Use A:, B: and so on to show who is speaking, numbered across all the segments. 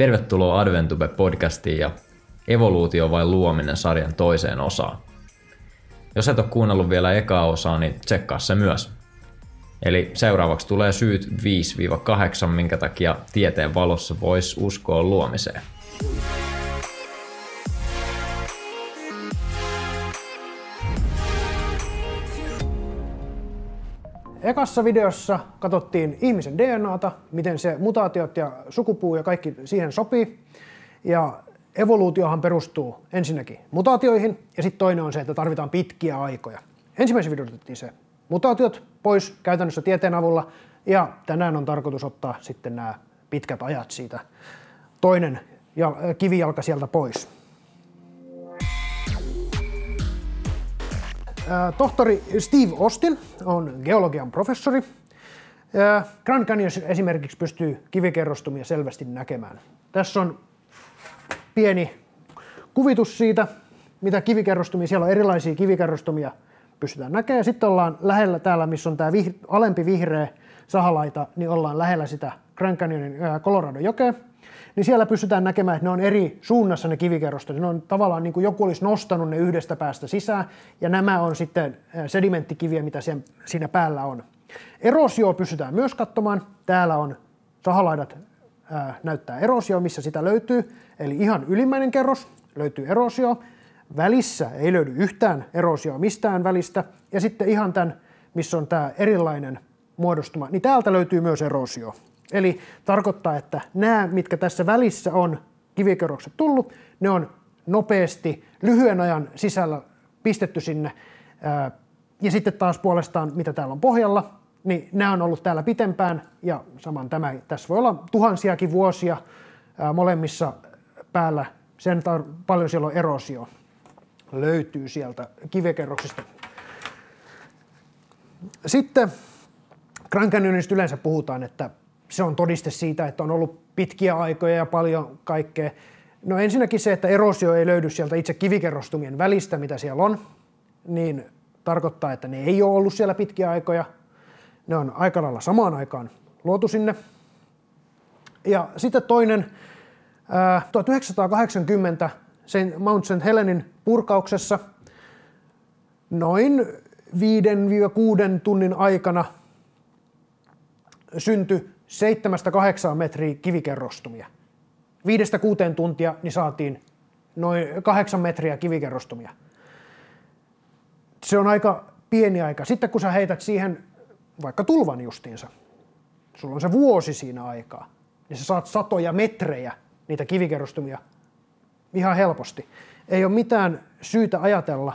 A: Tervetuloa Adventube-podcastiin ja Evoluutio vai luominen sarjan toiseen osaan. Jos et ole kuunnellut vielä ekaa osaa, niin tsekkaa se myös. Eli seuraavaksi tulee syyt 5-8, minkä takia tieteen valossa voisi uskoa luomiseen.
B: Ekassa videossa katsottiin ihmisen DNAta, miten se mutaatiot ja sukupuu ja kaikki siihen sopii. Ja evoluutiohan perustuu ensinnäkin mutaatioihin ja sitten toinen on se, että tarvitaan pitkiä aikoja. Ensimmäisen videossa otettiin se mutaatiot pois käytännössä tieteen avulla ja tänään on tarkoitus ottaa sitten nämä pitkät ajat siitä toinen kivijalka sieltä pois. Tohtori Steve Austin on geologian professori. Grand Canyon esimerkiksi pystyy kivikerrostumia selvästi näkemään. Tässä on pieni kuvitus siitä, mitä kivikerrostumia, siellä on erilaisia kivikerrostumia pystytään näkemään. Sitten ollaan lähellä täällä, missä on tämä alempi vihreä sahalaita, niin ollaan lähellä sitä Grand Canyonin Colorado-jokea niin siellä pystytään näkemään, että ne on eri suunnassa ne kivikerrostot. Ne on tavallaan niin kuin joku olisi nostanut ne yhdestä päästä sisään, ja nämä on sitten sedimenttikiviä, mitä siinä päällä on. Erosio pystytään myös katsomaan. Täällä on sahalaidat ää, näyttää erosio, missä sitä löytyy. Eli ihan ylimmäinen kerros löytyy erosio. Välissä ei löydy yhtään erosioa mistään välistä. Ja sitten ihan tämän, missä on tämä erilainen muodostuma, niin täältä löytyy myös erosio. Eli tarkoittaa, että nämä, mitkä tässä välissä on kivikerrokset tullut, ne on nopeasti lyhyen ajan sisällä pistetty sinne. Ja sitten taas puolestaan, mitä täällä on pohjalla, niin nämä on ollut täällä pitempään ja saman tämä, tässä voi olla tuhansiakin vuosia molemmissa päällä, sen tar- paljon siellä on erosio löytyy sieltä kivekerroksista. Sitten Grand Canyonista yleensä puhutaan, että se on todiste siitä, että on ollut pitkiä aikoja ja paljon kaikkea. No ensinnäkin se, että erosio ei löydy sieltä itse kivikerrostumien välistä, mitä siellä on, niin tarkoittaa, että ne ei ole ollut siellä pitkiä aikoja. Ne on aika lailla samaan aikaan luotu sinne. Ja sitten toinen, 1980 sen Mount St. Helenin purkauksessa noin 5-6 tunnin aikana syntyi 7-8 metriä kivikerrostumia. Viidestä kuuteen tuntia niin saatiin noin 8 metriä kivikerrostumia. Se on aika pieni aika. Sitten kun sä heität siihen vaikka tulvan justiinsa, sulla on se vuosi siinä aikaa, niin sä saat satoja metrejä niitä kivikerrostumia ihan helposti. Ei ole mitään syytä ajatella,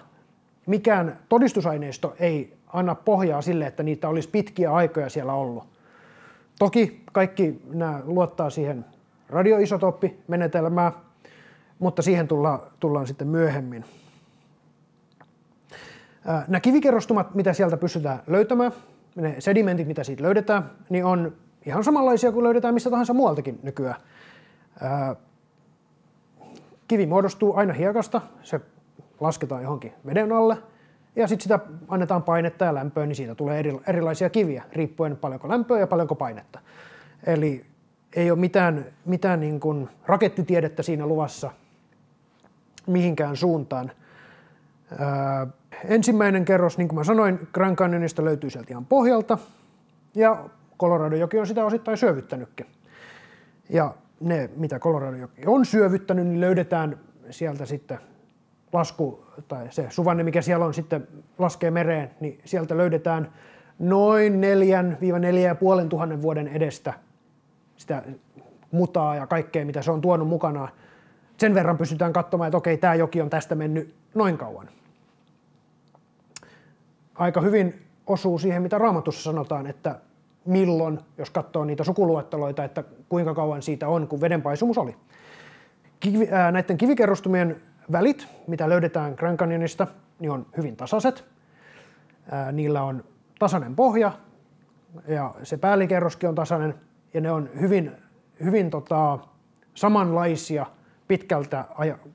B: mikään todistusaineisto ei anna pohjaa sille, että niitä olisi pitkiä aikoja siellä ollut. Toki kaikki nämä luottaa siihen radioisotooppimenetelmään, mutta siihen tullaan, tullaan sitten myöhemmin. Nämä kivikerrostumat, mitä sieltä pystytään löytämään, ne sedimentit, mitä siitä löydetään, niin on ihan samanlaisia kuin löydetään mistä tahansa muualtakin nykyään. Kivi muodostuu aina hiekasta, se lasketaan johonkin veden alle – ja sitten sitä annetaan painetta ja lämpöä, niin siitä tulee eri, erilaisia kiviä, riippuen paljonko lämpöä ja paljonko painetta. Eli ei ole mitään, mitään niin kuin rakettitiedettä siinä luvassa mihinkään suuntaan. Ää, ensimmäinen kerros, niin kuin mä sanoin, Grand Canyonista löytyy sieltä ihan pohjalta, ja Colorado-joki on sitä osittain syövyttänytkin. Ja ne, mitä Colorado-joki on syövyttänyt, niin löydetään sieltä sitten lasku, tai se suvanne, mikä siellä on sitten laskee mereen, niin sieltä löydetään noin 4-4,5 tuhannen vuoden edestä sitä mutaa ja kaikkea, mitä se on tuonut mukanaan. Sen verran pystytään katsomaan, että okei, tämä joki on tästä mennyt noin kauan. Aika hyvin osuu siihen, mitä raamatussa sanotaan, että milloin, jos katsoo niitä sukuluetteloita, että kuinka kauan siitä on, kun vedenpaisumus oli. Kivi, ää, näiden kivikerrostumien välit, mitä löydetään Grand Canyonista, niin on hyvin tasaiset. Niillä on tasainen pohja ja se päällikerroskin on tasainen ja ne on hyvin, hyvin tota, samanlaisia pitkältä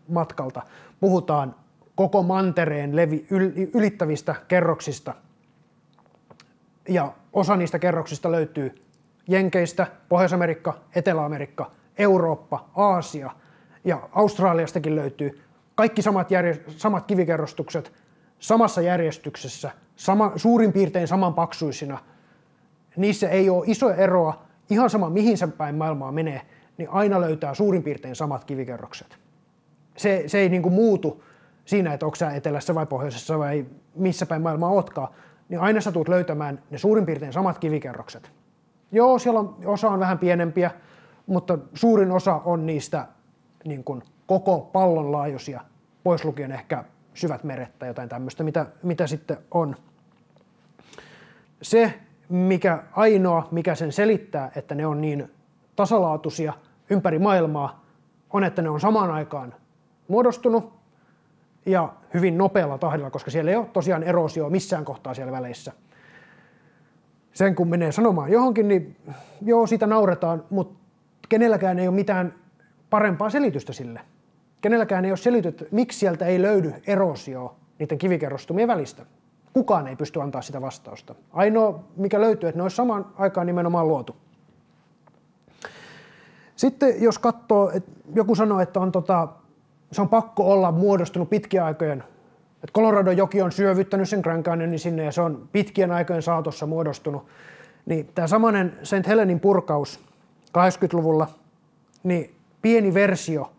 B: matkalta. Puhutaan koko mantereen levi, ylittävistä kerroksista. Ja osa niistä kerroksista löytyy Jenkeistä, Pohjois-Amerikka, Etelä-Amerikka, Eurooppa, Aasia ja Australiastakin löytyy kaikki samat, järje- samat kivikerrostukset samassa järjestyksessä, sama, suurin piirtein saman paksuisina. Niissä ei ole iso eroa, ihan sama mihin se päin maailmaa menee, niin aina löytää suurin piirtein samat kivikerrokset. Se, se ei niin kuin muutu siinä, että onko sä etelässä vai pohjoisessa vai missä päin maailmaa ootkaan, niin aina sä tulet löytämään ne suurin piirtein samat kivikerrokset. Joo, siellä on, osa on vähän pienempiä, mutta suurin osa on niistä niin kuin koko pallon laajuisia, pois lukien ehkä syvät meret tai jotain tämmöistä, mitä, mitä sitten on. Se, mikä ainoa, mikä sen selittää, että ne on niin tasalaatuisia ympäri maailmaa, on, että ne on samaan aikaan muodostunut ja hyvin nopealla tahdilla, koska siellä ei ole tosiaan erosio missään kohtaa siellä väleissä. Sen kun menee sanomaan johonkin, niin joo, siitä nauretaan, mutta kenelläkään ei ole mitään parempaa selitystä sille. Kenelläkään ei ole selitystä, miksi sieltä ei löydy erosio niiden kivikerrostumien välistä. Kukaan ei pysty antaa sitä vastausta. Ainoa, mikä löytyy, että ne olisi samaan aikaan nimenomaan luotu. Sitten jos katsoo, että joku sanoo, että on tota, se on pakko olla muodostunut pitkien aikojen, että Colorado joki on syövyttänyt sen Grand Canyonin sinne ja se on pitkien aikojen saatossa muodostunut, niin tämä samanen St. Helenin purkaus 80-luvulla, niin pieni versio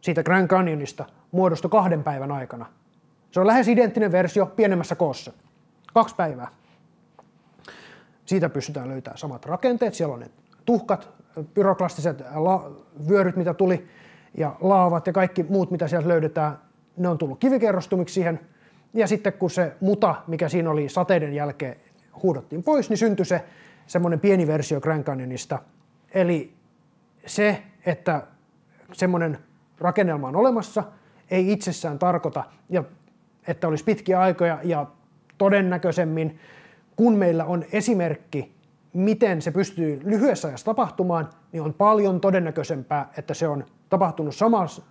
B: siitä Grand Canyonista muodostui kahden päivän aikana. Se on lähes identtinen versio pienemmässä koossa. Kaksi päivää. Siitä pystytään löytämään samat rakenteet. Siellä on ne tuhkat, pyroklastiset vyöryt, mitä tuli, ja laavat ja kaikki muut, mitä sieltä löydetään, ne on tullut kivikerrostumiksi siihen. Ja sitten kun se muta, mikä siinä oli sateiden jälkeen, huudottiin pois, niin syntyi se semmoinen pieni versio Grand Canyonista. Eli se, että semmoinen rakennelma on olemassa, ei itsessään tarkoita, ja että olisi pitkiä aikoja ja todennäköisemmin, kun meillä on esimerkki, miten se pystyy lyhyessä ajassa tapahtumaan, niin on paljon todennäköisempää, että se on tapahtunut samassa,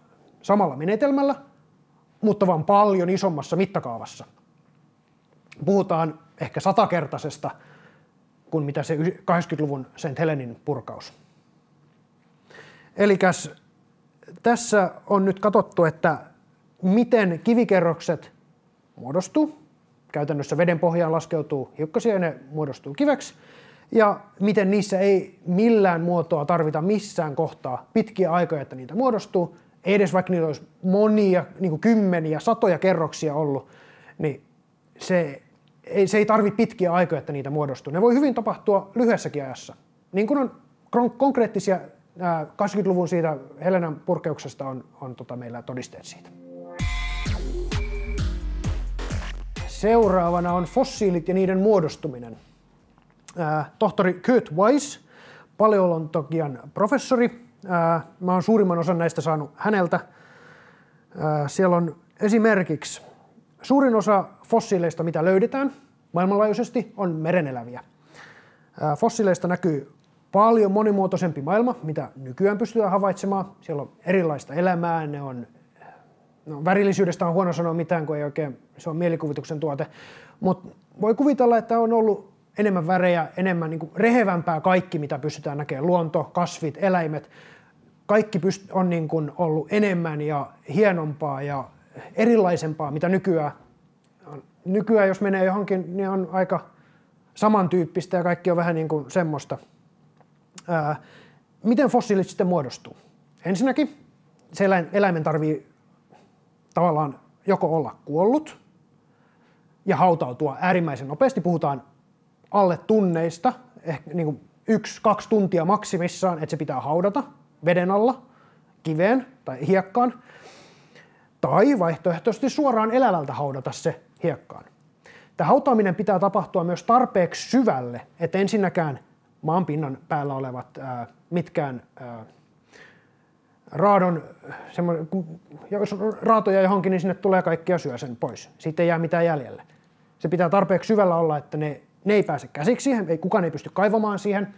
B: samalla menetelmällä, mutta vaan paljon isommassa mittakaavassa. Puhutaan ehkä satakertaisesta kuin mitä se 80-luvun St. Helenin purkaus. Eli tässä on nyt katsottu, että miten kivikerrokset muodostuu. Käytännössä veden pohjaan laskeutuu hiukkasia ja ne muodostuu kiveksi. Ja miten niissä ei millään muotoa tarvita missään kohtaa pitkiä aikoja, että niitä muodostuu. Ei edes vaikka niitä olisi monia, niin kuin kymmeniä, satoja kerroksia ollut, niin se ei, se ei tarvitse pitkiä aikoja, että niitä muodostuu. Ne voi hyvin tapahtua lyhyessäkin ajassa. Niin kuin on konkreettisia 80-luvun siitä Helenan purkeuksesta on, on tota meillä todisteet siitä. Seuraavana on fossiilit ja niiden muodostuminen. tohtori Kurt Weiss, paleontologian professori. mä oon suurimman osan näistä saanut häneltä. siellä on esimerkiksi suurin osa fossiileista, mitä löydetään maailmanlaajuisesti, on mereneläviä. fossiileista näkyy paljon monimuotoisempi maailma, mitä nykyään pystytään havaitsemaan. Siellä on erilaista elämää, ne on, no, värillisyydestä on huono sanoa mitään, kun ei oikein, se on mielikuvituksen tuote. Mutta voi kuvitella, että on ollut enemmän värejä, enemmän niin rehevämpää kaikki, mitä pystytään näkemään. Luonto, kasvit, eläimet, kaikki pyst- on niin kuin ollut enemmän ja hienompaa ja erilaisempaa, mitä nykyään. Nykyään, jos menee johonkin, niin on aika samantyyppistä ja kaikki on vähän niin kuin semmoista – Ää, miten fossiilit sitten muodostuu? Ensinnäkin se eläimen tarvii tavallaan joko olla kuollut ja hautautua äärimmäisen nopeasti. Puhutaan alle tunneista, ehkä niin kuin yksi, kaksi tuntia maksimissaan, että se pitää haudata veden alla, kiveen tai hiekkaan. Tai vaihtoehtoisesti suoraan elävältä haudata se hiekkaan. Tämä hautaaminen pitää tapahtua myös tarpeeksi syvälle, että ensinnäkään maan pinnan päällä olevat ää, mitkään ää, raadon, jos raatoja johonkin, niin sinne tulee kaikki ja syö sen pois. Siitä ei jää mitään jäljelle. Se pitää tarpeeksi syvällä olla, että ne, ne ei pääse käsiksi siihen, ei, kukaan ei pysty kaivamaan siihen.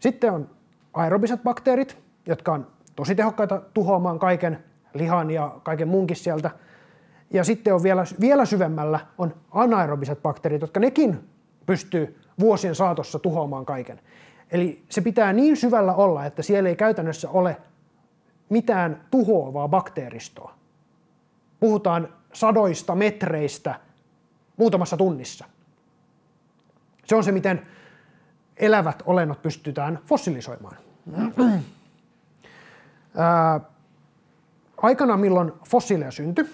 B: Sitten on aerobiset bakteerit, jotka on tosi tehokkaita tuhoamaan kaiken lihan ja kaiken muunkin sieltä. Ja sitten on vielä, vielä syvemmällä on anaerobiset bakteerit, jotka nekin pystyy vuosien saatossa tuhoamaan kaiken. Eli se pitää niin syvällä olla, että siellä ei käytännössä ole mitään tuhoavaa bakteeristoa. Puhutaan sadoista metreistä muutamassa tunnissa. Se on se, miten elävät olennot pystytään fossilisoimaan. Ää, aikana, milloin fossiileja syntyi,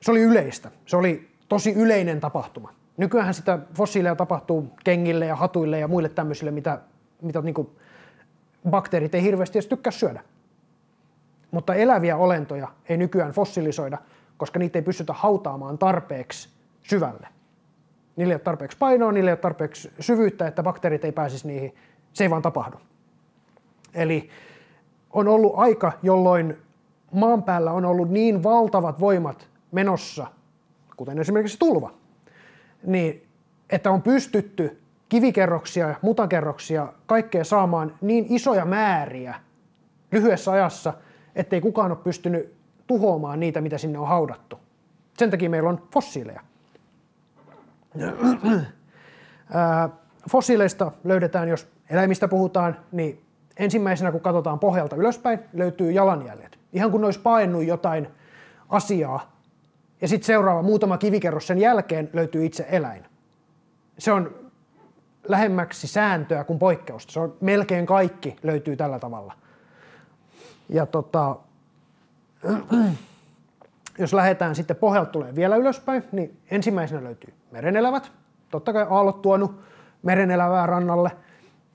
B: se oli yleistä. Se oli tosi yleinen tapahtuma. Nykyään sitä fossiileja tapahtuu kengille ja hatuille ja muille tämmöisille, mitä, mitä niin bakteerit ei hirveästi edes tykkää syödä. Mutta eläviä olentoja ei nykyään fossilisoida, koska niitä ei pystytä hautaamaan tarpeeksi syvälle. Niillä ei ole tarpeeksi painoa, niillä ei ole tarpeeksi syvyyttä, että bakteerit ei pääsisi niihin. Se ei vaan tapahdu. Eli on ollut aika, jolloin maan päällä on ollut niin valtavat voimat menossa, kuten esimerkiksi tulva, niin että on pystytty kivikerroksia ja mutakerroksia kaikkea saamaan niin isoja määriä lyhyessä ajassa, ettei kukaan ole pystynyt tuhoamaan niitä, mitä sinne on haudattu. Sen takia meillä on fossiileja. Fossiileista löydetään, jos eläimistä puhutaan, niin ensimmäisenä kun katsotaan pohjalta ylöspäin, löytyy jalanjäljet. Ihan kun olisi painut jotain asiaa, ja sitten seuraava muutama kivikerros sen jälkeen löytyy itse eläin. Se on lähemmäksi sääntöä kuin poikkeusta. Se on melkein kaikki löytyy tällä tavalla. Ja tota, jos lähdetään sitten pohjalta tulee vielä ylöspäin, niin ensimmäisenä löytyy merenelävät. Totta kai aallot tuonut merenelävää rannalle,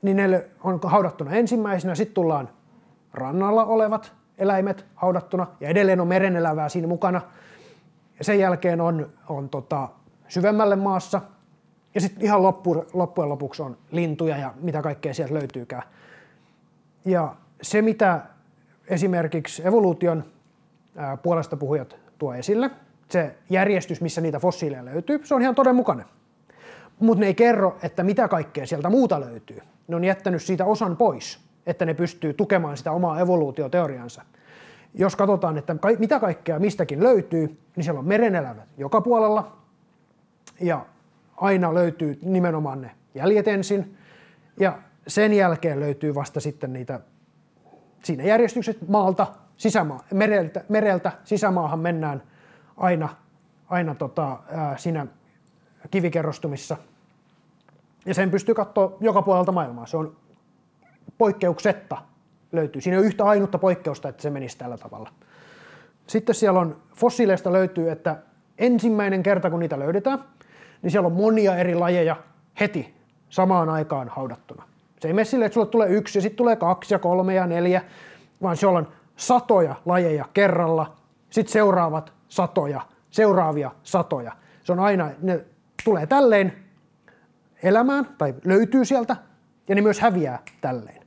B: niin ne on haudattuna ensimmäisenä. Sitten tullaan rannalla olevat eläimet haudattuna ja edelleen on merenelävää siinä mukana. Ja sen jälkeen on, on tota, syvemmälle maassa. Ja sitten ihan loppu, loppujen lopuksi on lintuja ja mitä kaikkea sieltä löytyykään. Ja se, mitä esimerkiksi evoluution puolesta puhujat tuo esille. Se järjestys, missä niitä fossiileja löytyy, se on ihan todenmukainen. Mutta ne ei kerro, että mitä kaikkea sieltä muuta löytyy. Ne on jättänyt siitä osan pois, että ne pystyy tukemaan sitä omaa evoluutioteoriansa. Jos katsotaan, että mitä kaikkea mistäkin löytyy, niin siellä on merenelävät joka puolella. Ja aina löytyy nimenomaan ne jäljet ensin. Ja sen jälkeen löytyy vasta sitten niitä siinä järjestyksessä maalta sisämaa, mereltä, mereltä sisämaahan mennään aina, aina tota, ää, siinä kivikerrostumissa. Ja sen pystyy katsoa joka puolelta maailmaa. Se on poikkeuksetta löytyy. Siinä ole yhtä ainutta poikkeusta, että se menisi tällä tavalla. Sitten siellä on fossiileista löytyy, että ensimmäinen kerta kun niitä löydetään, niin siellä on monia eri lajeja heti samaan aikaan haudattuna. Se ei mene silleen, että sulle tulee yksi ja sitten tulee kaksi ja kolme ja neljä, vaan siellä on satoja lajeja kerralla, sitten seuraavat satoja, seuraavia satoja. Se on aina, ne tulee tälleen elämään tai löytyy sieltä ja ne myös häviää tälleen.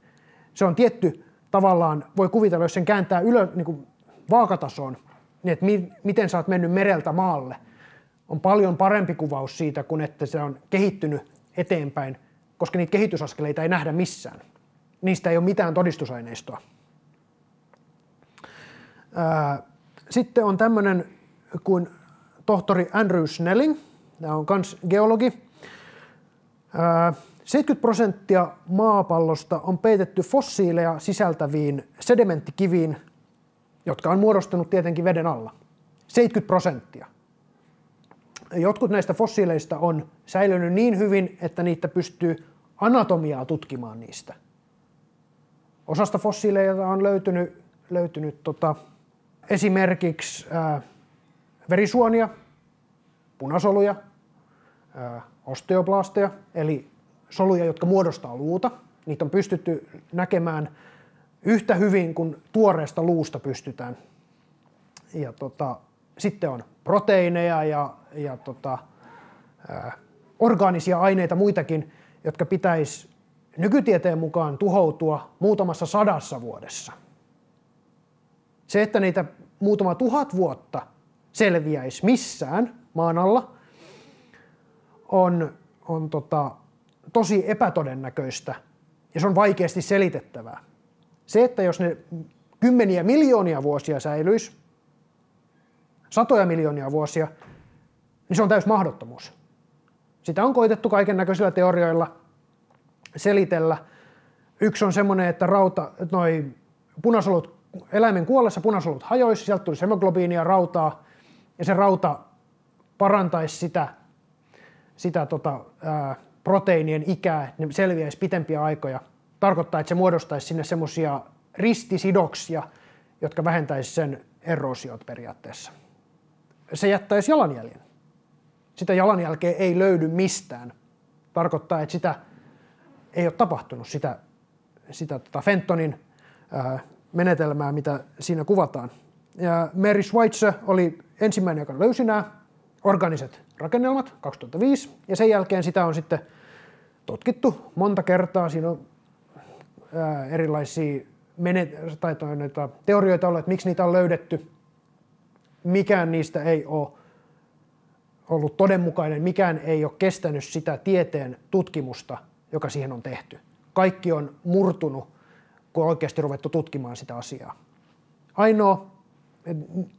B: Se on tietty tavallaan, voi kuvitella, jos sen kääntää ylö, niin kuin vaakatasoon, niin että mi, miten sä oot mennyt mereltä maalle, on paljon parempi kuvaus siitä, kuin että se on kehittynyt eteenpäin, koska niitä kehitysaskeleita ei nähdä missään. Niistä ei ole mitään todistusaineistoa. Sitten on tämmöinen kuin tohtori Andrew Snelling, tämä on myös geologi. 70 prosenttia maapallosta on peitetty fossiileja sisältäviin sedimenttikiviin, jotka on muodostunut tietenkin veden alla. 70 prosenttia. Jotkut näistä fossiileista on säilynyt niin hyvin, että niitä pystyy anatomiaa tutkimaan niistä. Osasta fossiileja on löytynyt, löytynyt tota, esimerkiksi ää, verisuonia, punasoluja, ää, osteoplasteja, eli soluja, jotka muodostaa luuta. Niitä on pystytty näkemään yhtä hyvin kuin tuoreesta luusta pystytään. Ja tota, sitten on proteiineja ja, ja tota, ää, orgaanisia aineita muitakin, jotka pitäisi nykytieteen mukaan tuhoutua muutamassa sadassa vuodessa – se, että niitä muutama tuhat vuotta selviäisi missään maan alla, on, on tota, tosi epätodennäköistä ja se on vaikeasti selitettävää. Se, että jos ne kymmeniä miljoonia vuosia säilyisi, satoja miljoonia vuosia, niin se on täys mahdottomuus. Sitä on koitettu kaiken näköisillä teorioilla selitellä. Yksi on semmoinen, että rauta, noi punasolut eläimen kuollessa punasolut hajoisi, sieltä tulisi hemoglobiinia, rautaa, ja se rauta parantaisi sitä, sitä tota, ää, proteiinien ikää, ne selviäisi pitempiä aikoja. Tarkoittaa, että se muodostaisi sinne semmoisia ristisidoksia, jotka vähentäisi sen erosiot periaatteessa. Se jättäisi jalanjäljen. Sitä jalanjälkeä ei löydy mistään. Tarkoittaa, että sitä ei ole tapahtunut, sitä, sitä tota Fentonin ää, menetelmää, mitä siinä kuvataan. Ja Mary Schweitzer oli ensimmäinen, joka löysi nämä organiset rakennelmat 2005, ja sen jälkeen sitä on sitten tutkittu monta kertaa. Siinä on ää, erilaisia menet- tai noita teorioita ollut, että miksi niitä on löydetty. Mikään niistä ei ole ollut todenmukainen, mikään ei ole kestänyt sitä tieteen tutkimusta, joka siihen on tehty. Kaikki on murtunut, kun on oikeasti ruvettu tutkimaan sitä asiaa. Ainoa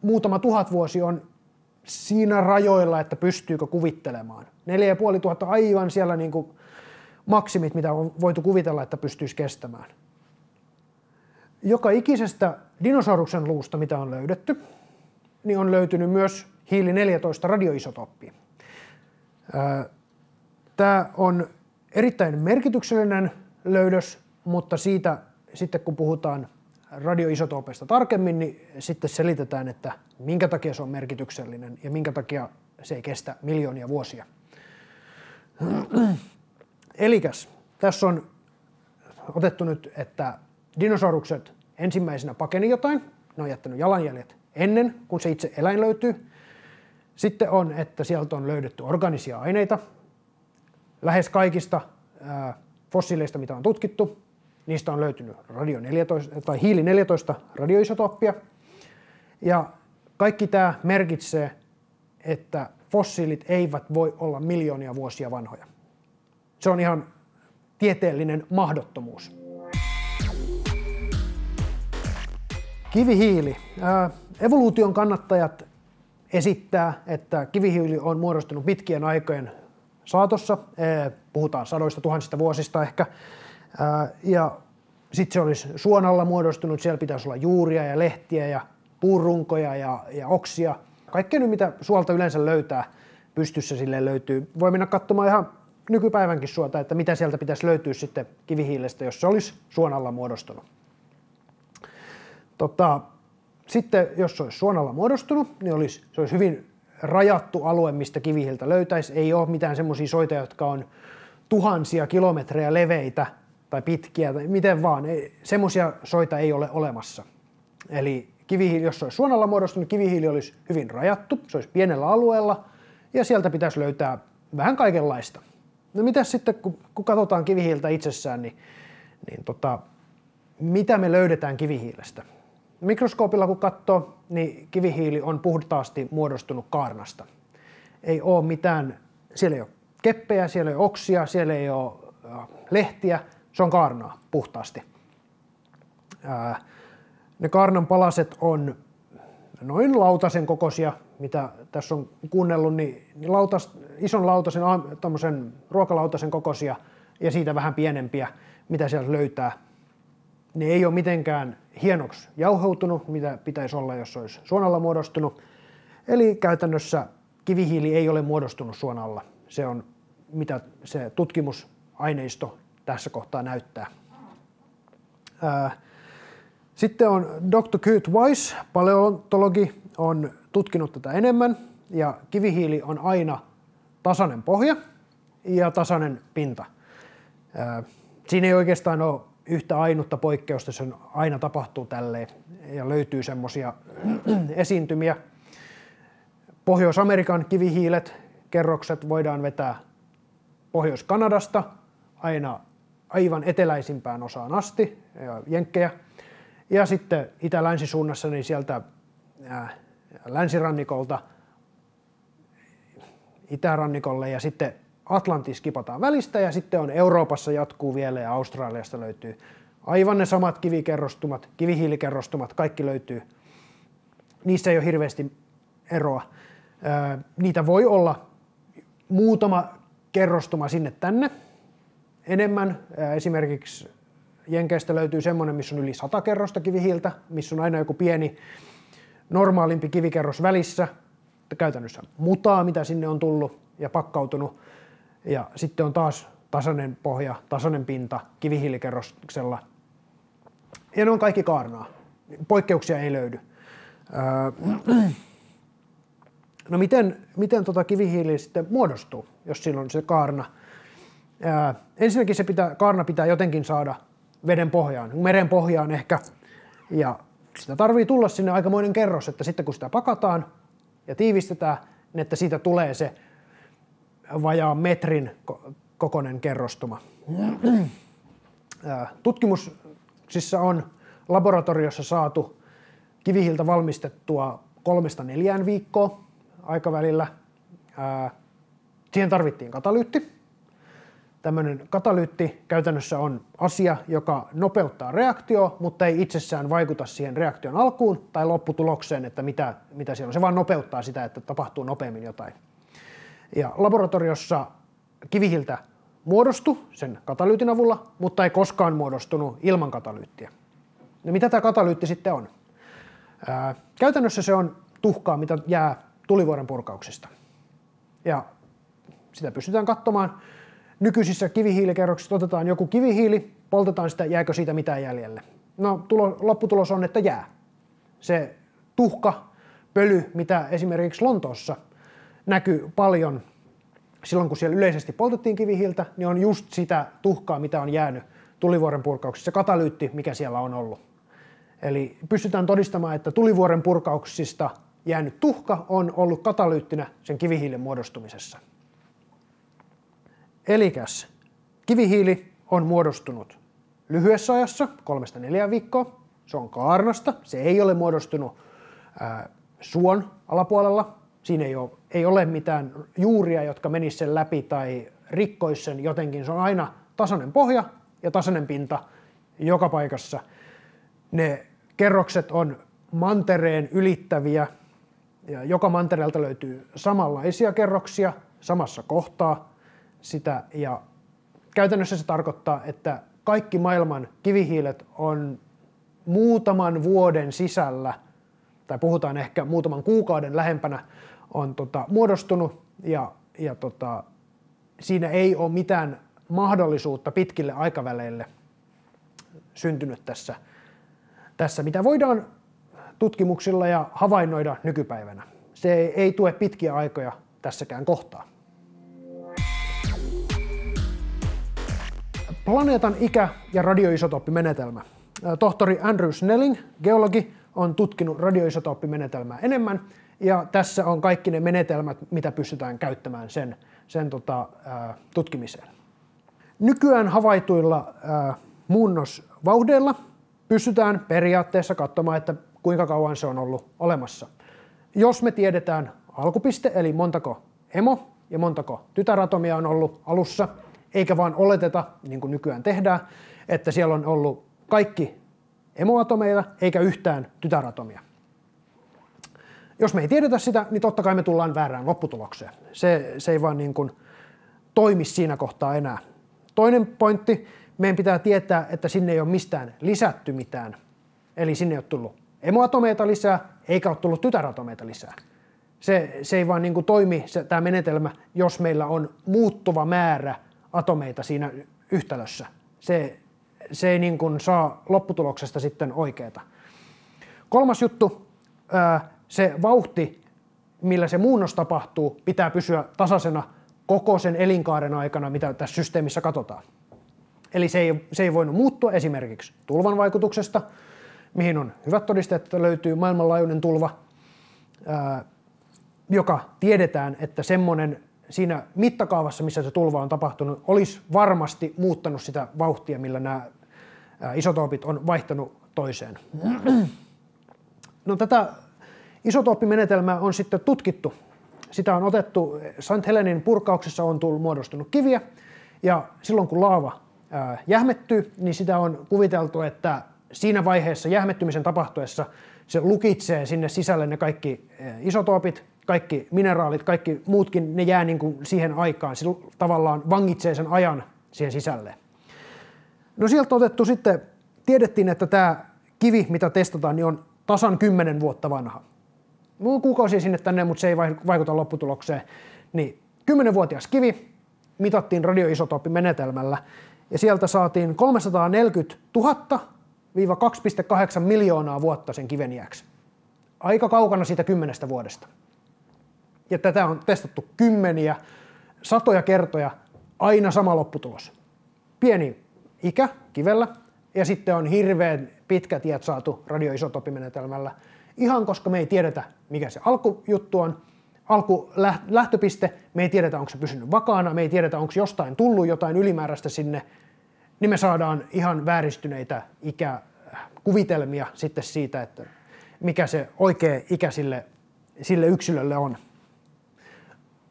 B: muutama tuhat vuosi on siinä rajoilla, että pystyykö kuvittelemaan. Neljä ja puoli tuhatta aivan siellä niin kuin maksimit, mitä on voitu kuvitella, että pystyisi kestämään. Joka ikisestä dinosauruksen luusta, mitä on löydetty, niin on löytynyt myös hiili 14 radioisotoppi. Tämä on erittäin merkityksellinen löydös, mutta siitä sitten kun puhutaan radioisotoopeista tarkemmin, niin sitten selitetään, että minkä takia se on merkityksellinen ja minkä takia se ei kestä miljoonia vuosia. Elikäs, tässä on otettu nyt, että dinosaurukset ensimmäisenä pakeni jotain, ne on jättänyt jalanjäljet ennen kuin se itse eläin löytyy. Sitten on, että sieltä on löydetty organisia aineita. Lähes kaikista fossiileista, mitä on tutkittu, niistä on löytynyt radio 14, tai hiili 14 radioisotooppia. Ja kaikki tämä merkitsee, että fossiilit eivät voi olla miljoonia vuosia vanhoja. Se on ihan tieteellinen mahdottomuus. Kivihiili. Evoluution kannattajat esittää, että kivihiili on muodostunut pitkien aikojen saatossa. Puhutaan sadoista tuhansista vuosista ehkä. Ja sitten se olisi suonalla muodostunut, siellä pitäisi olla juuria ja lehtiä ja puurunkoja ja, ja oksia. Kaikkea nyt, mitä suolta yleensä löytää, pystyssä sille löytyy. Voi mennä katsomaan ihan nykypäivänkin suota, että mitä sieltä pitäisi löytyä sitten kivihiilestä, jos se olisi suonalla muodostunut. Tota, sitten jos se olisi suonalla muodostunut, niin olisi, se olisi hyvin rajattu alue, mistä kivihiiltä löytäisi. Ei ole mitään semmoisia soita, jotka on tuhansia kilometrejä leveitä tai pitkiä tai miten vaan. Semmoisia soita ei ole olemassa. Eli kivihiili, jos se olisi suonalla muodostunut, kivihiili olisi hyvin rajattu, se olisi pienellä alueella ja sieltä pitäisi löytää vähän kaikenlaista. No mitä sitten, kun, kun katsotaan kivihiiltä itsessään, niin, niin tota, mitä me löydetään kivihiilestä? Mikroskoopilla kun katsoo, niin kivihiili on puhtaasti muodostunut kaarnasta. Ei ole mitään, siellä ei ole keppejä, siellä ei ole oksia, siellä ei ole lehtiä, se on kaarnaa puhtaasti. Ne kaarnan palaset on noin lautasen kokoisia, mitä tässä on kuunnellut, niin, niin lautas, ison lautasen, ruokalautasen kokoisia ja siitä vähän pienempiä, mitä sieltä löytää. Ne ei ole mitenkään hienoksi jauheutunut, mitä pitäisi olla, jos olisi suonalla muodostunut. Eli käytännössä kivihiili ei ole muodostunut suonalla. Se on mitä se tutkimusaineisto tässä kohtaa näyttää. Sitten on Dr. Kurt Weiss, paleontologi, on tutkinut tätä enemmän ja kivihiili on aina tasainen pohja ja tasainen pinta. Siinä ei oikeastaan ole yhtä ainutta poikkeusta, se aina tapahtuu tälleen ja löytyy semmoisia esiintymiä. Pohjois-Amerikan kivihiilet, kerrokset voidaan vetää Pohjois-Kanadasta aina aivan eteläisimpään osaan asti, jenkkejä. Ja sitten itä-länsisuunnassa niin sieltä länsirannikolta itärannikolle ja sitten Atlantis kipataan välistä ja sitten on Euroopassa jatkuu vielä ja Australiasta löytyy aivan ne samat kivikerrostumat, kivihiilikerrostumat, kaikki löytyy. Niissä ei ole hirveästi eroa. Niitä voi olla muutama kerrostuma sinne tänne enemmän. Esimerkiksi Jenkeistä löytyy semmoinen, missä on yli 100 kerrosta kivihiiltä, missä on aina joku pieni normaalimpi kivikerros välissä, käytännössä mutaa, mitä sinne on tullut ja pakkautunut. Ja sitten on taas tasainen pohja, tasainen pinta kivihiilikerroksella. Ja ne on kaikki kaarnaa. Poikkeuksia ei löydy. No miten, miten tota kivihiili sitten muodostuu, jos sillä on se kaarna? Ää, ensinnäkin se pitää, kaarna pitää jotenkin saada veden pohjaan, meren pohjaan ehkä. Ja sitä tarvii tulla sinne aikamoinen kerros, että sitten kun sitä pakataan ja tiivistetään, niin että siitä tulee se vajaa metrin kokoinen kerrostuma. Tutkimuksissa on laboratoriossa saatu kivihiiltä valmistettua kolmesta neljään viikkoa aikavälillä. Siihen tarvittiin katalyytti. Tämmöinen katalyytti käytännössä on asia, joka nopeuttaa reaktio, mutta ei itsessään vaikuta siihen reaktion alkuun tai lopputulokseen, että mitä, mitä siellä on. Se vaan nopeuttaa sitä, että tapahtuu nopeammin jotain. Ja laboratoriossa kivihiiltä muodostui sen katalyytin avulla, mutta ei koskaan muodostunut ilman katalyyttiä. No mitä tämä katalyytti sitten on? Ää, käytännössä se on tuhkaa, mitä jää tulivuoren purkauksista. Ja sitä pystytään katsomaan. Nykyisissä kivihiilikerroksissa otetaan joku kivihiili, poltetaan sitä, jääkö siitä mitään jäljelle. No tulo, lopputulos on, että jää. Se tuhka, pöly, mitä esimerkiksi Lontoossa näkyy paljon silloin, kun siellä yleisesti poltettiin kivihiiltä, niin on just sitä tuhkaa, mitä on jäänyt tulivuoren purkauksissa, se katalyytti, mikä siellä on ollut. Eli pystytään todistamaan, että tulivuoren purkauksista jäänyt tuhka on ollut katalyyttinä sen kivihiilen muodostumisessa. Elikäs kivihiili on muodostunut lyhyessä ajassa, kolmesta neljään viikkoa. Se on kaarnasta, se ei ole muodostunut ää, suon alapuolella. Siinä ei ole, ei ole mitään juuria, jotka menis sen läpi tai rikkois sen jotenkin. Se on aina tasainen pohja ja tasainen pinta joka paikassa. Ne kerrokset on mantereen ylittäviä ja joka mantereelta löytyy samanlaisia kerroksia samassa kohtaa sitä ja käytännössä se tarkoittaa, että kaikki maailman kivihiilet on muutaman vuoden sisällä, tai puhutaan ehkä muutaman kuukauden lähempänä, on tota, muodostunut ja, ja tota, siinä ei ole mitään mahdollisuutta pitkille aikaväleille syntynyt tässä, tässä mitä voidaan tutkimuksilla ja havainnoida nykypäivänä. Se ei tue pitkiä aikoja tässäkään kohtaa. Planeetan ikä ja radioisotooppimenetelmä. Tohtori Andrew Snelling, geologi, on tutkinut radioisotooppimenetelmää enemmän, ja tässä on kaikki ne menetelmät, mitä pystytään käyttämään sen, sen tota, tutkimiseen. Nykyään havaituilla ää, muunnosvauhdeilla pystytään periaatteessa katsomaan, että kuinka kauan se on ollut olemassa. Jos me tiedetään alkupiste, eli montako emo ja montako tytäratomia on ollut alussa, eikä vaan oleteta, niin kuin nykyään tehdään, että siellä on ollut kaikki emoatomeita eikä yhtään tytäratomia. Jos me ei tiedetä sitä, niin totta kai me tullaan väärään lopputulokseen. Se, se ei vaan niin kuin toimi siinä kohtaa enää. Toinen pointti, meidän pitää tietää, että sinne ei ole mistään lisätty mitään. Eli sinne ei ole tullut emoatomeita lisää, eikä ole tullut tytäratomeita lisää. Se, se ei vaan niin kuin toimi, tämä menetelmä, jos meillä on muuttuva määrä atomeita siinä yhtälössä. Se, se ei niin kuin saa lopputuloksesta sitten oikeeta. Kolmas juttu, se vauhti, millä se muunnos tapahtuu, pitää pysyä tasaisena koko sen elinkaaren aikana, mitä tässä systeemissä katsotaan. Eli se ei, se ei voinut muuttua esimerkiksi tulvan vaikutuksesta, mihin on hyvät todisteet, että löytyy maailmanlaajuinen tulva, joka tiedetään, että semmoinen siinä mittakaavassa, missä se tulva on tapahtunut, olisi varmasti muuttanut sitä vauhtia, millä nämä isotoopit on vaihtanut toiseen. No tätä isotooppimenetelmää on sitten tutkittu. Sitä on otettu, St. Helenin purkauksessa on tullut muodostunut kiviä, ja silloin kun laava jähmettyy, niin sitä on kuviteltu, että siinä vaiheessa jähmettymisen tapahtuessa se lukitsee sinne sisälle ne kaikki isotoopit, kaikki mineraalit, kaikki muutkin, ne jää niin kuin siihen aikaan. Se tavallaan vangitsee sen ajan siihen sisälle. No sieltä otettu sitten, tiedettiin, että tämä kivi, mitä testataan, niin on tasan 10 vuotta vanha. Mulla kuukausi sinne tänne, mutta se ei vaikuta lopputulokseen. Niin 10-vuotias kivi mitattiin radioisotooppimenetelmällä ja sieltä saatiin 340 000 2,8 miljoonaa vuotta sen kiven iäksi. Aika kaukana siitä kymmenestä vuodesta. Ja tätä on testattu kymmeniä, satoja kertoja, aina sama lopputulos. Pieni ikä kivellä ja sitten on hirveän pitkät tiet saatu radioisotoppimenetelmällä, ihan koska me ei tiedetä, mikä se alkujuttu on, alku lähtöpiste, me ei tiedetä, onko se pysynyt vakaana, me ei tiedetä, onko jostain tullut jotain ylimääräistä sinne, niin me saadaan ihan vääristyneitä ikäkuvitelmia sitten siitä, että mikä se oikea ikä sille, sille yksilölle on.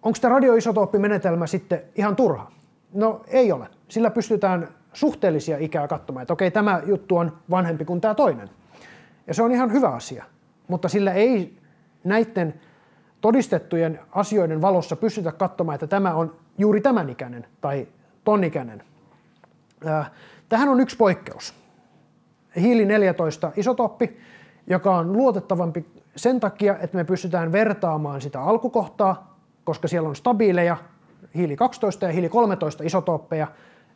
B: Onko tämä radioisotooppimenetelmä sitten ihan turha? No ei ole. Sillä pystytään suhteellisia ikää katsomaan, että okei, tämä juttu on vanhempi kuin tämä toinen. Ja se on ihan hyvä asia. Mutta sillä ei näiden todistettujen asioiden valossa pystytä katsomaan, että tämä on juuri tämän ikäinen tai ton ikäinen. Tähän on yksi poikkeus. Hiili 14 isotoppi, joka on luotettavampi sen takia, että me pystytään vertaamaan sitä alkukohtaa, koska siellä on stabiileja hiili 12 ja hiili 13 isotooppeja,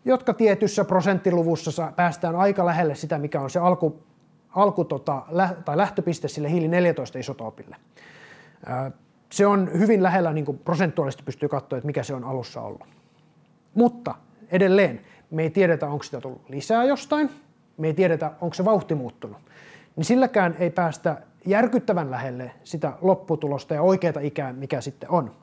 B: jotka tietyssä prosenttiluvussa päästään aika lähelle sitä, mikä on se alku, alku tota, tai lähtöpiste sille hiili 14 isotoopille. Se on hyvin lähellä, niin kuin prosentuaalisesti pystyy katsoa, että mikä se on alussa ollut. Mutta edelleen me ei tiedetä, onko sitä tullut lisää jostain, me ei tiedetä, onko se vauhti muuttunut. Niin silläkään ei päästä järkyttävän lähelle sitä lopputulosta ja oikeata ikää, mikä sitten on.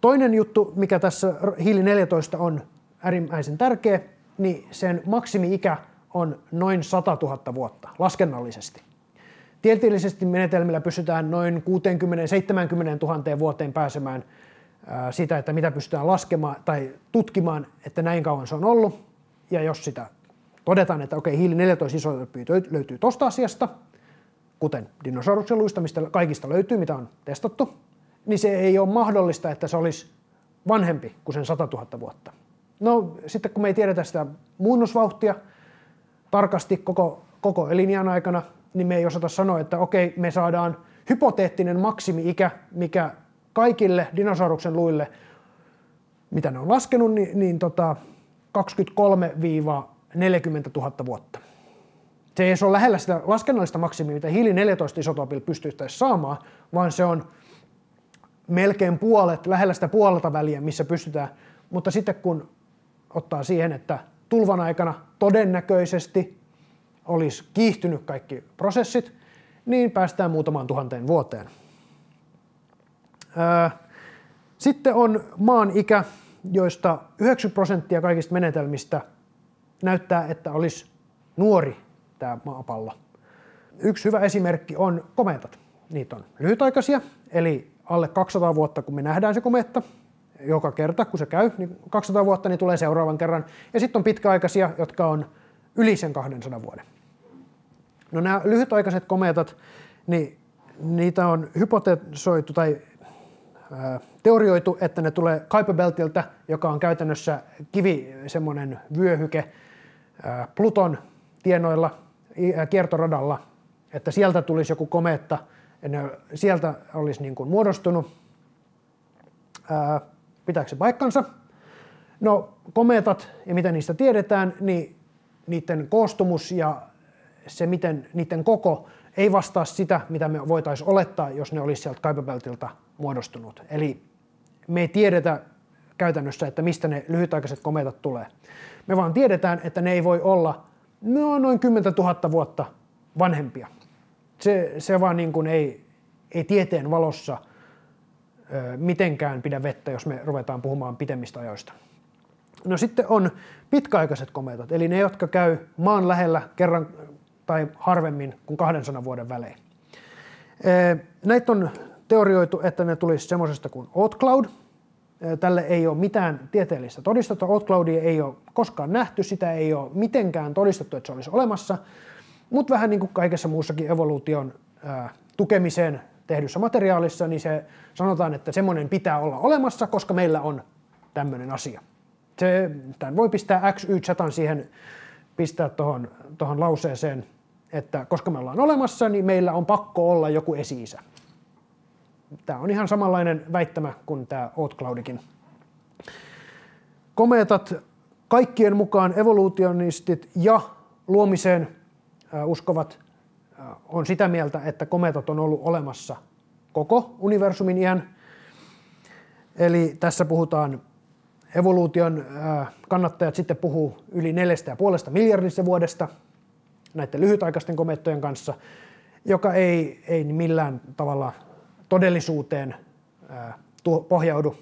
B: Toinen juttu, mikä tässä hiili 14 on äärimmäisen tärkeä, niin sen maksimi-ikä on noin 100 000 vuotta laskennallisesti. Tieteellisesti menetelmillä pystytään noin 60-70 000 vuoteen pääsemään sitä, että mitä pystytään laskemaan tai tutkimaan, että näin kauan se on ollut. Ja jos sitä todetaan, että okei, hiili 14 isotopia löytyy tuosta asiasta, kuten dinosauruksen luista, mistä kaikista löytyy, mitä on testattu, niin se ei ole mahdollista, että se olisi vanhempi kuin sen 100 000 vuotta. No sitten kun me ei tiedetä sitä muunnosvauhtia tarkasti koko, koko elinjään aikana, niin me ei osata sanoa, että okei, me saadaan hypoteettinen maksimi-ikä, mikä kaikille dinosauruksen luille, mitä ne on laskenut, niin, niin tota 23-40 000 vuotta. Se ei ole lähellä sitä laskennallista maksimia, mitä hiili 14 isotopilla pystyttäisiin saamaan, vaan se on melkein puolet, lähellä sitä puolelta väliä, missä pystytään. Mutta sitten kun ottaa siihen, että tulvan aikana todennäköisesti olisi kiihtynyt kaikki prosessit, niin päästään muutamaan tuhanteen vuoteen. Sitten on maan ikä, joista 90 prosenttia kaikista menetelmistä näyttää, että olisi nuori tämä maapallo. Yksi hyvä esimerkki on kometat. Niitä on lyhytaikaisia, eli alle 200 vuotta, kun me nähdään se kometta, joka kerta, kun se käy, niin 200 vuotta, niin tulee seuraavan kerran. Ja sitten on pitkäaikaisia, jotka on yli sen 200 vuoden. No nämä lyhytaikaiset kometat, niin niitä on hypotesoitu tai ää, teorioitu, että ne tulee Kuiper Beltiltä, joka on käytännössä kivi, semmoinen vyöhyke ää, Pluton tienoilla ää, kiertoradalla, että sieltä tulisi joku kometta, ne sieltä olisi niin kuin muodostunut. Ää, pitääkö se paikkansa? No kometat ja mitä niistä tiedetään, niin niiden koostumus ja se, miten niiden koko ei vastaa sitä, mitä me voitaisiin olettaa, jos ne olisi sieltä Kuiper muodostunut. Eli me ei tiedetä käytännössä, että mistä ne lyhytaikaiset kometat tulee. Me vaan tiedetään, että ne ei voi olla no, noin 10 000 vuotta vanhempia. Se, se vaan niin kuin ei, ei tieteen valossa mitenkään pidä vettä, jos me ruvetaan puhumaan pitemmistä ajoista. No sitten on pitkäaikaiset kometat, eli ne, jotka käy maan lähellä kerran tai harvemmin kuin 200 vuoden välein. Näitä on teorioitu, että ne tulisi semmoisesta kuin Cloud. Tälle ei ole mitään tieteellistä todistetta. Oat Cloudia ei ole koskaan nähty, sitä ei ole mitenkään todistettu, että se olisi olemassa. Mutta vähän niin kuin kaikessa muussakin evoluution tukemiseen tehdyssä materiaalissa, niin se sanotaan, että semmoinen pitää olla olemassa, koska meillä on tämmöinen asia. Se, tämän voi pistää X, Y, siihen, pistää tuohon tohon lauseeseen, että koska me ollaan olemassa, niin meillä on pakko olla joku esi-isä. Tämä on ihan samanlainen väittämä kuin tämä Outcloudikin. Komeetat kaikkien mukaan evolutionistit ja luomiseen uskovat on sitä mieltä, että komeetat on ollut olemassa koko universumin iän. Eli tässä puhutaan evoluution kannattajat sitten puhuu yli 4,5 miljardista vuodesta näiden lyhytaikaisten komettojen kanssa, joka ei, ei millään tavalla todellisuuteen pohjaudu,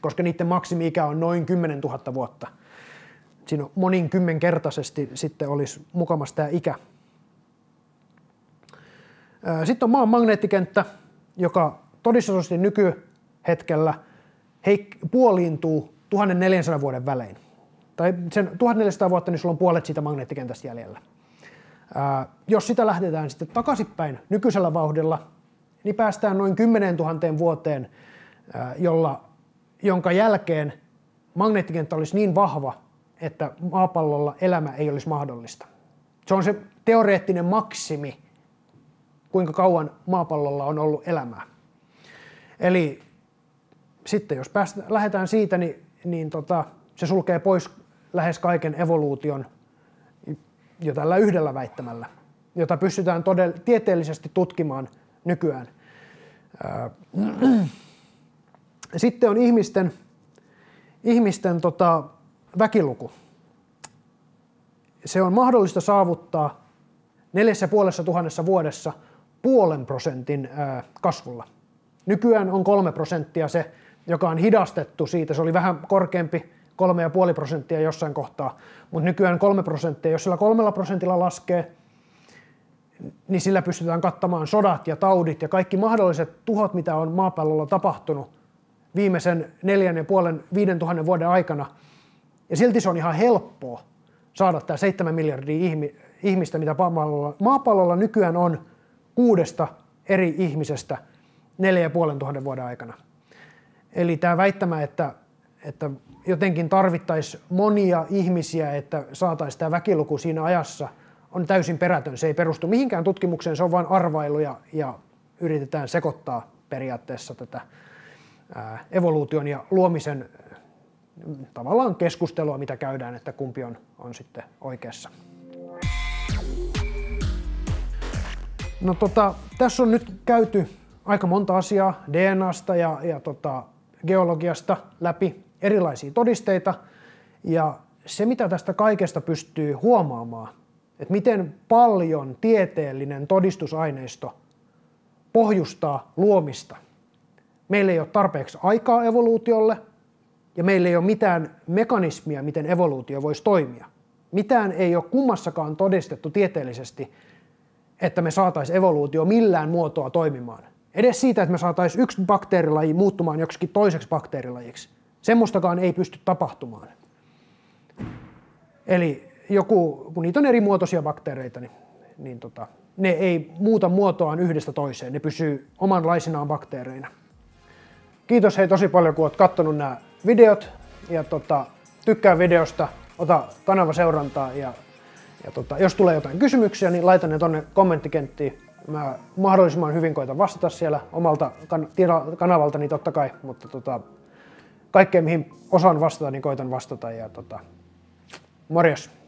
B: koska niiden maksimi-ikä on noin 10 000 vuotta. Siinä monin kymmenkertaisesti sitten olisi mukamas tämä ikä. Sitten on maan magneettikenttä, joka todennäköisesti nykyhetkellä heik- puoliintuu 1400 vuoden välein. Tai sen 1400 vuotta, niin sulla on puolet siitä magneettikentästä jäljellä. Jos sitä lähdetään sitten takaisinpäin nykyisellä vauhdilla, niin päästään noin 10 000 vuoteen, jolla, jonka jälkeen magneettikenttä olisi niin vahva, että maapallolla elämä ei olisi mahdollista. Se on se teoreettinen maksimi, kuinka kauan maapallolla on ollut elämää. Eli sitten jos päästä, lähdetään siitä, niin, niin tota, se sulkee pois lähes kaiken evoluution jo tällä yhdellä väittämällä, jota pystytään todell- tieteellisesti tutkimaan nykyään. Sitten on ihmisten, ihmisten tota, väkiluku. Se on mahdollista saavuttaa neljässä puolessa tuhannessa vuodessa puolen prosentin kasvulla. Nykyään on kolme prosenttia se, joka on hidastettu siitä. Se oli vähän korkeampi, kolme ja puoli prosenttia jossain kohtaa, mutta nykyään kolme prosenttia. Jos sillä kolmella prosentilla laskee, niin sillä pystytään kattamaan sodat ja taudit ja kaikki mahdolliset tuhot, mitä on maapallolla tapahtunut viimeisen neljän ja puolen, viiden tuhannen vuoden aikana. Ja silti se on ihan helppoa saada tämä seitsemän miljardia ihmistä, mitä maapallolla, maapallolla nykyään on kuudesta eri ihmisestä neljä ja puolen tuhannen vuoden aikana. Eli tämä väittämä, että, että jotenkin tarvittaisiin monia ihmisiä, että saataisiin tämä väkiluku siinä ajassa, on täysin perätön. Se ei perustu mihinkään tutkimukseen, se on vain arvailuja ja yritetään sekoittaa periaatteessa tätä evoluution ja luomisen tavallaan keskustelua, mitä käydään, että kumpi on, on sitten oikeassa. No tota, tässä on nyt käyty aika monta asiaa DNAsta ja, ja tota, geologiasta läpi erilaisia todisteita. Ja se, mitä tästä kaikesta pystyy huomaamaan, että miten paljon tieteellinen todistusaineisto pohjustaa luomista. Meillä ei ole tarpeeksi aikaa evoluutiolle ja meillä ei ole mitään mekanismia, miten evoluutio voisi toimia. Mitään ei ole kummassakaan todistettu tieteellisesti, että me saataisiin evoluutio millään muotoa toimimaan. Edes siitä, että me saataisiin yksi bakteerilaji muuttumaan joksikin toiseksi bakteerilajiksi. Semmoistakaan ei pysty tapahtumaan. Eli joku, kun niitä on eri muotoisia bakteereita, niin, niin tota, ne ei muuta muotoaan yhdestä toiseen. Ne pysyy omanlaisinaan bakteereina. Kiitos hei tosi paljon, kun olet katsonut nämä videot. Ja tota, tykkää videosta, ota kanava seurantaa ja, ja tota, jos tulee jotain kysymyksiä, niin laita ne tonne kommenttikenttiin Mä mahdollisimman hyvin koitan vastata siellä omalta kan- kanavaltani totta kai, mutta tota, kaikkeen mihin osaan vastata, niin koitan vastata. Ja tota, morjes!